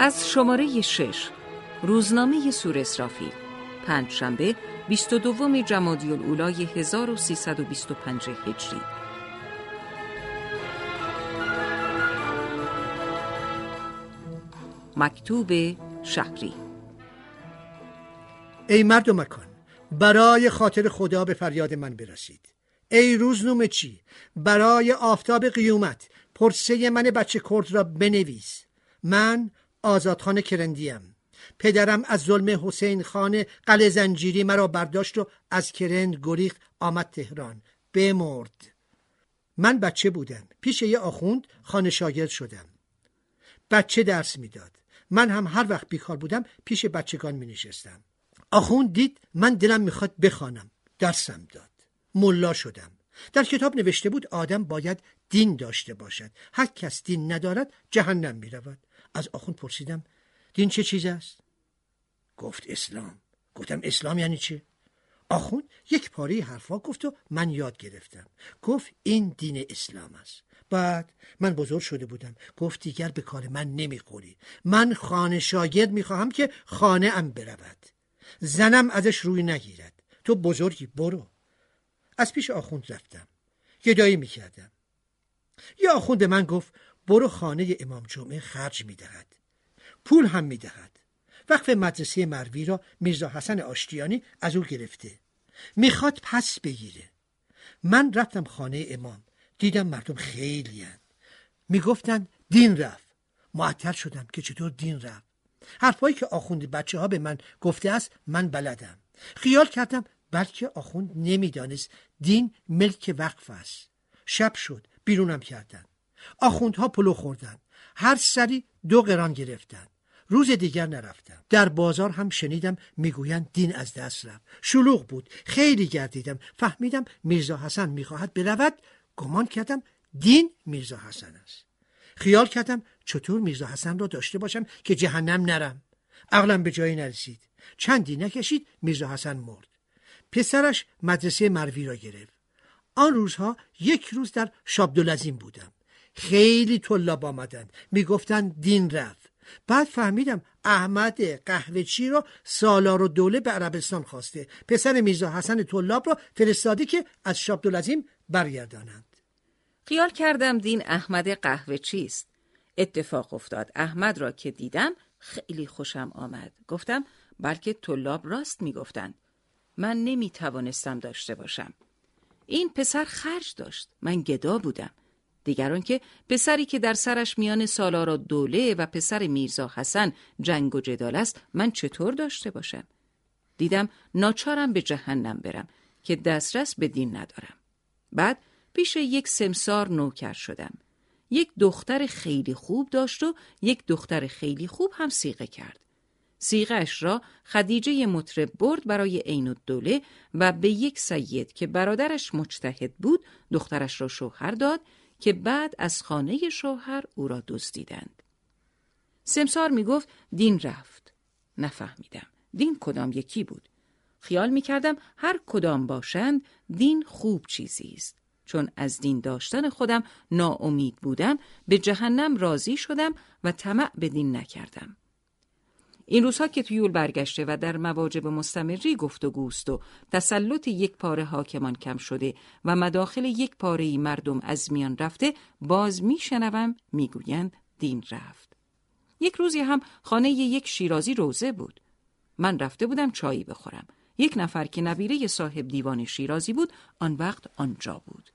از شماره شش روزنامه سور اسرافیل پنج شنبه 22 جمادی الاولای 1325 هجری. مکتوب شهری. ای مرد مکان برای خاطر خدا به فریاد من برسید. ای روزنامه چی؟ برای آفتاب قیومت پرسه من بچه کرد را بنویس. من آزادخان کرندیم. پدرم از ظلم حسین خان قل زنجیری مرا برداشت و از کرند گریخت آمد تهران. بمرد. من بچه بودم. پیش یه آخوند خانه شاگرد شدم. بچه درس می‌داد. من هم هر وقت بیکار بودم پیش بچگان می نشستم آخوند دید من دلم می‌خواد بخوانم. درسم داد. ملا شدم. در کتاب نوشته بود آدم باید دین داشته باشد. هر کس دین ندارد جهنم می رود از آخوند پرسیدم دین چه چیز است؟ گفت اسلام. گفتم اسلام یعنی چه؟ آخوند یک پاره حرفا گفت و من یاد گرفتم. گفت این دین اسلام است. بعد من بزرگ شده بودم. گفت دیگر به کار من نمی‌خوری. من خانه شاگرد می‌خواهم که خانه ام برود. زنم ازش روی نگیرد. تو بزرگی برو. از پیش آخوند رفتم. گدایی می‌کردم. یا آخوند به من گفت برو خانه امام جمعه خرج می‌دهد. پول هم می‌دهد. وقف مدرسه مروی را میرزا حسن آشتیانی از او گرفته. می‌خواد پس بگیره. من رفتم خانه امام. دیدم مردم خیلی هن. می‌گفتن دین رفت. معطل شدم که چطور دین رفت. حرفایی که آخوند بچه ها به من گفته است من بلدم. خیال کردم بلکه آخوند نمی‌دانست دین ملک وقف است. شب شد بیرونم کردن آخوندها پلو خوردن هر سری دو قران گرفتن روز دیگر نرفتم. در بازار هم شنیدم می‌گویند دین از دست رفت. شلوغ بود. خیلی گردیدم. فهمیدم میرزا حسن می‌خواهد برود. گمان کردم دین میرزا حسن است. خیال کردم چطور میرزا حسن را داشته باشم که جهنم نرم. عقلم به جایی نرسید. چندی نکشید میرزا حسن مرد. پسرش مدرسه مروی را گرفت. آن روزها یک روز در شابدالعظیم بودم. خیلی طلاب آمدند می‌گفتند دین رفت. بعد فهمیدم احمد قهوهچی را سالار و دوله به عربستان خواسته. پسر میرزا حسن طلاب را فرستاده که از شابدالعظیم برگردانند. خیال کردم دین احمد قهوه چیست. اتفاق افتاد. احمد را که دیدم خیلی خوشم آمد. گفتم بلکه طلاب راست می‌گفتند. من نمی توانستم داشته باشم. این پسر خرج داشت. من گدا بودم. دیگران که پسری که در سرش میان سالارا دوله و پسر میرزا حسن جنگ و جدال است من چطور داشته باشم؟ دیدم ناچارم به جهنم برم که دسترس به دین ندارم. بعد پیش یک سمسار نوکر شدم. یک دختر خیلی خوب داشت و یک دختر خیلی خوب هم سیغه کرد. سیغش را خدیجه مطرب برد برای عین الدوله و به یک سید که برادرش مجتهد بود دخترش را شوهر داد که بعد از خانه شوهر او را دزدیدند. سمسار می گفت دین رفت. نفهمیدم. دین کدام یکی بود. خیال می کردم هر کدام باشند دین خوب چیزی است. چون از دین داشتن خودم ناامید بودم به جهنم راضی شدم و طمع به دین نکردم. این روزها که تویول برگشته و در مواجب مستمری گفت و تسلط یک پاره حاکمان کم شده و مداخل یک پاره مردم از میان رفته باز میشنوم می‌گویند دین رفت. یک روزی هم خانه یک شیرازی روزه بود. من رفته بودم چایی بخورم. یک نفر که نبیره صاحب دیوان شیرازی بود آن وقت آنجا بود.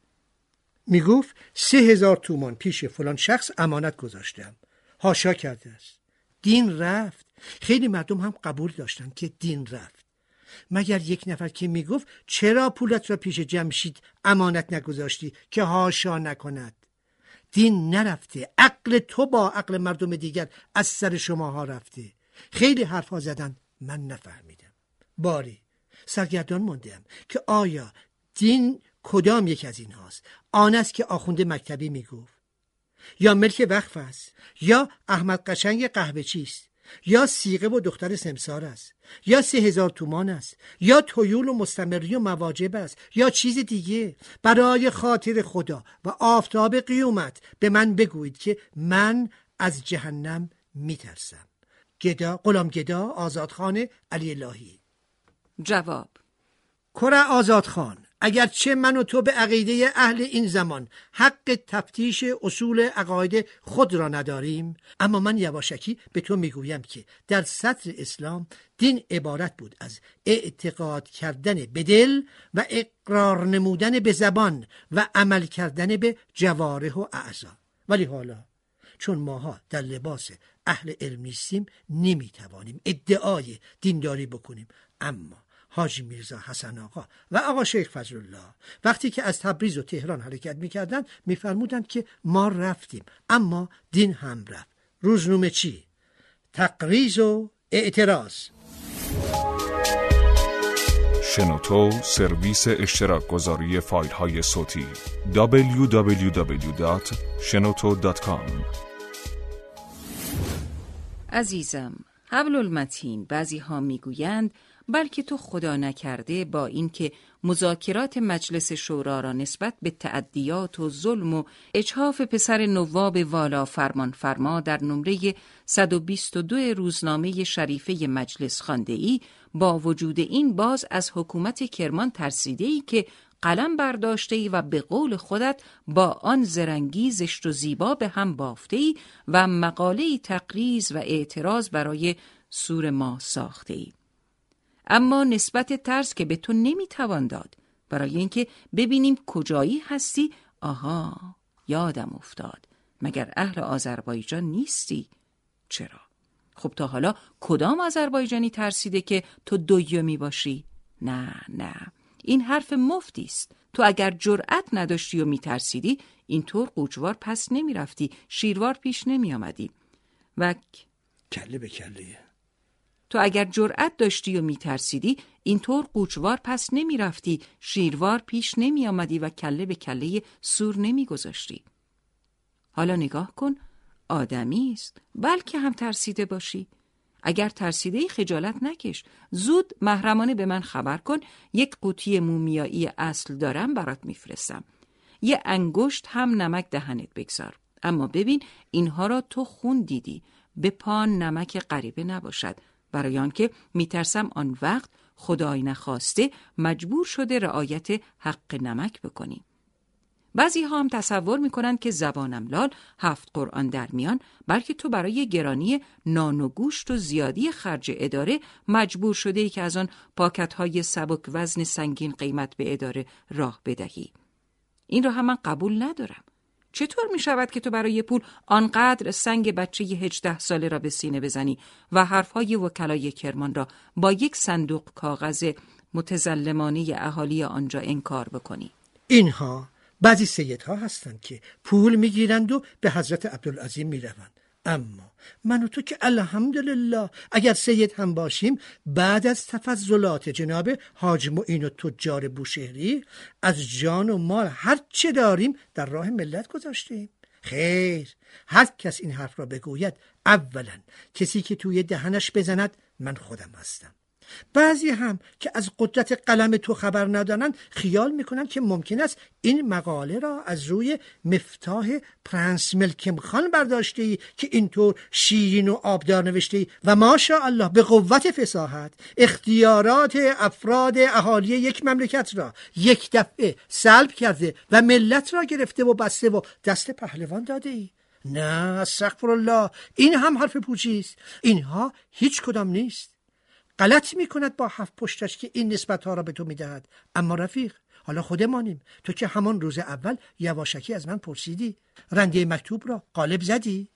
می‌گفت سه هزار تومان پیش فلان شخص امانت گذاشتم. هاشا کرده است. دین رفت. خیلی مردم هم قبول داشتن که دین رفت. مگر یک نفر که می‌گفت چرا پولت را پیش جمشید؟ امانت نگذاشتی که هاشا نکند. دین نرفته. عقل تو با عقل مردم دیگر از سر شماها رفته. خیلی حرفها زدن. من نفهمیدم. باری سرگردان موندم که آیا دین کدام یک از این هاست آن است که آخونده مکتبی می‌گفت. یا ملک وقف است؟ یا احمد قشنگ قهوه چیست؟ یا سیغه و دختر سمسار است یا سه هزار تومان است یا تویول و مستمری و مواجب است یا چیز دیگه. برای خاطر خدا و آفتاب قیومت به من بگویید که من از جهنم میترسم. گدا غلام گدا آزادخانه علی الهی جواب کره آزادخان اگرچه من و تو به عقیده اهل این زمان حق تفتیش اصول عقاید خود را نداریم اما من یواشکی به تو می‌گویم که در سطر اسلام دین عبارت بود از اعتقاد کردن به دل و اقرار نمودن به زبان و عمل کردن به جواره و اعضا. ولی حالا چون ماها در لباس اهل علم نیستیم نمی‌توانیم ادعای دینداری بکنیم اما حاجی میرزا حسن آقا و آقا شیخ فضل الله وقتی که از تبریز و تهران حرکت می‌کردند میفرمودند که ما رفتیم اما دین هم رفت. روزنامه چی؟ تقریز و اعتراض. شنوتو سرویس اشتراک گذاری فایل های صوتی www.shenoto.com عزیزم حبل المتین بعضی ها می‌گویند بلکه تو خدا نکرده با اینکه مذاکرات مجلس شورا را نسبت به تعدیات و ظلم و اجحاف پسر نواب والا فرمان فرما در نمره 122 روزنامه شریفه مجلس خانده ای با وجود این باز از حکومت کرمان ترسیده ای که قلم برداشته ای و به قول خودت با آن زرنگی زشت و زیبا به هم بافته ای و مقاله تقریز و اعتراض برای سور ما ساخته ای. اما نسبت ترس که به تو نمی‌توان داد. برای اینکه ببینیم کجایی هستی. آها یادم افتاد. مگر اهل آذربایجان نیستی؟ چرا؟ خب تا حالا کدام آذربایجانی ترسیده که تو دویمی باشی؟ نه نه. این حرف مفتی است. تو اگر جرأت نداشتی و میترسیدی اینطور قوچوار پس نمی‌رفتی. شیروار پیش نمیآمدی. و کله به کله. تو اگر جرأت داشتی و میترسیدی اینطور قوچوار پس نمی‌رفتی شیروار پیش نمی آمدی و کله به کله سور نمیگذاشتی. حالا نگاه کن آدمی است. بلکه هم ترسیده باشی. اگر ترسیده خجالت نکش. زود محرمانه به من خبر کن. یک قوطی مومیایی اصل دارم برات میفرستم. یه انگشت هم نمک دهنت بگذار. اما ببین اینها را تو خون دیدی به پان نمک غریبه نباشد. برای آنکه میترسم آن وقت خدای نخواسته مجبور شده رعایت حق نمک بکنیم. بعضی ها هم تصور می‌کنند که زبانم لال هفت قرآن در میان بلکه تو برای گرانی نان و گوشت و زیادی خرج اداره مجبور شده ای که از آن پاکت های سبک وزن سنگین قیمت به اداره راه بدهی. این را هم من قبول ندارم. چطور می شود که تو برای پول آنقدر سنگ بچه هجده ساله را به سینه بزنی و حرفهای وکلای کرمان را با یک صندوق کاغذ متزلمانی اهالی آنجا انکار بکنی؟ اینها بعضی سیدها هستند که پول می‌گیرند و به حضرت عبدالعظیم می‌روند اما من و تو که الحمدلله اگر سید هم باشیم بعد از تفضلات جناب حاج معین و تجار بوشهری از جان و مال هر چه داریم در راه ملت گذاشتیم. خیر هر کس این حرف را بگوید اولا کسی که توی دهنش بزند من خودم هستم. بعضی هم که از قدرت قلم تو خبر ندانند خیال می‌کنند که ممکن است این مقاله را از روی مفتاح پرنس ملکم خان برداشته ای که اینطور شیرین و آبدار نوشته ای و ماشاءالله به قوت فساحت اختیارات افراد اهالی یک مملکت را یک دفعه سلب کرده و ملت را گرفته و بسته و دست پهلوان داده ای. نه استغفر الله این هم حرف پوچی است. اینها هیچ کدام نیست. غلط می‌کند با هفت پشتش که این نسبت ها را به تو می‌دهد. اما رفیق حالا خودمانیم. تو که همان روز اول یواشکی از من پرسیدی. رنده مکتوب را قالب زدی.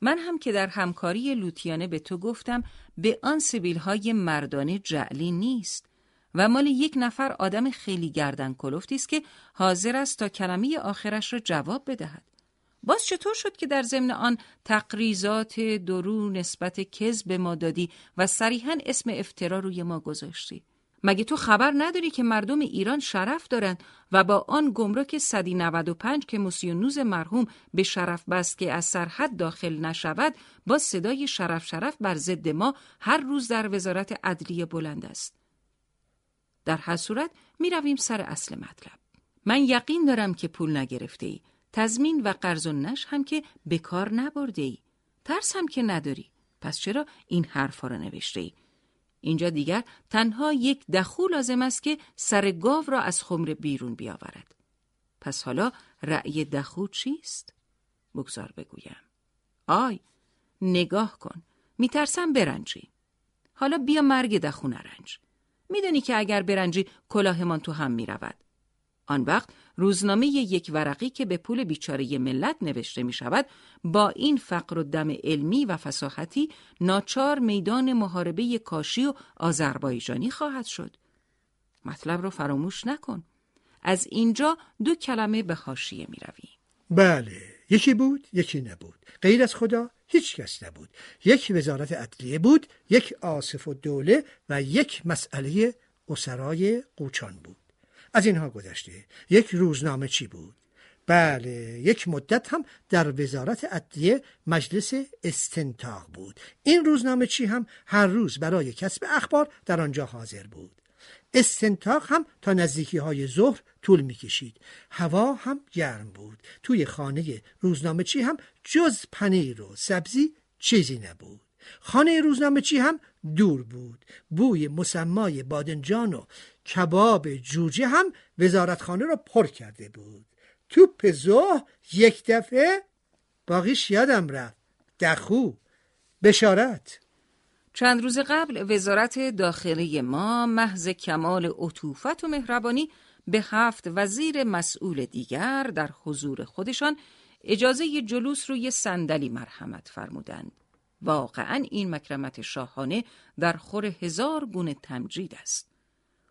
من هم که در همکاری لوتیانه به تو گفتم به آن سبیل های مردانه جعلی نیست. و مال یک نفر آدم خیلی گردن کلفتی است که حاضر است تا کلمه آخرش را جواب بدهد. باز چطور شد که در ضمن آن تقریزات درو نسبت کذب ما دادی و صریحا اسم افترا روی ما گذاشتی؟ مگه تو خبر نداری که مردم ایران شرف دارند و با آن گمرک 195 که موسیونوز مرحوم به شرف بست که از سرحد داخل نشود با صدای شرف شرف بر ضد ما هر روز در وزارت عدلیه بلند است؟ در هر صورت می رویم سر اصل مطلب. من یقین دارم که پول نگرفته ای تضمین و قرض و نش هم که به کار نبرده ای ترس هم که نداری پس چرا این حرفا رو نوشته ای اینجا دیگر تنها یک دخو لازم است که سر گاو را از خمر بیرون بیاورد. پس حالا رأی دخو چیست؟ بگذار بگویم. آی، نگاه کن. میترسم برنجی. حالا بیا مرگ دخو نرنج. میدانی که اگر برنجی کلاهمان تو هم می‌رود. آن وقت روزنامه یک ورقی که به پول بیچاره ملت نوشته می شود با این فقر و دم علمی و فساحتی ناچار میدان محاربه کاشی و آذربایجانی خواهد شد. مطلب رو فراموش نکن. از اینجا دو کلمه به حاشیه می روی. بله یکی بود یکی نبود غیر از خدا هیچ کس نبود یک وزارت عدلیه بود یک آصف و دوله و یک مسئله اسرای قوچان بود از اینها گذشته. یک روزنامه چی بود؟ بله یک مدت هم در وزارت عدلیه مجلس استنتاق بود. این روزنامه چی هم؟ هر روز برای کسب اخبار در آنجا حاضر بود. استنتاق هم تا نزدیکی های ظهر طول می‌کشید. هوا هم گرم بود. توی خانه روزنامه چی هم جز پنیر و سبزی چیزی نبود. خانه روزنامه چی هم دور بود. بوی مسمای بادنجان و کباب جوجه هم وزارتخانه را پر کرده بود. توپ زه یک دفعه باقیش یادم رفت. دخو بشارت. چند روز قبل وزارت داخلی ما محض کمال عطوفت و مهربانی به هفت وزیر مسئول دیگر در حضور خودشان اجازه جلوس روی صندلی مرحمت فرمودند. واقعا این مکرمت شاهانه در خور هزار گونه تمجید است.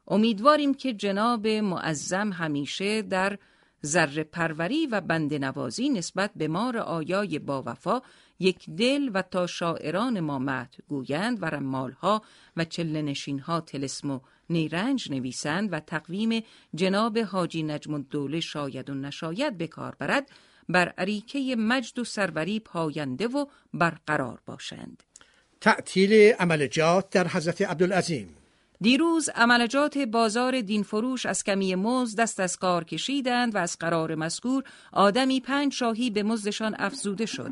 امیدواریم که جناب معظم همیشه در ذره پروری و بند نوازی نسبت به ما آیای با وفا یک دل و تا شاعران ما مت گویند و رمالها و چلنشین ها تلسم و نیرنج نویسند و تقویم جناب حاجی نجم الدوله شاید و نشاید به کار برد بر عریکه مجد و سروری پاینده و برقرار باشند تعطیل عملجات در حضرت عبدالعظیم دیروز عملجات بازار دینفروش از کمی مزد دست از کار کشیدند و از قرار مذکور آدمی پنج شاهی به مزدشان افزوده شد.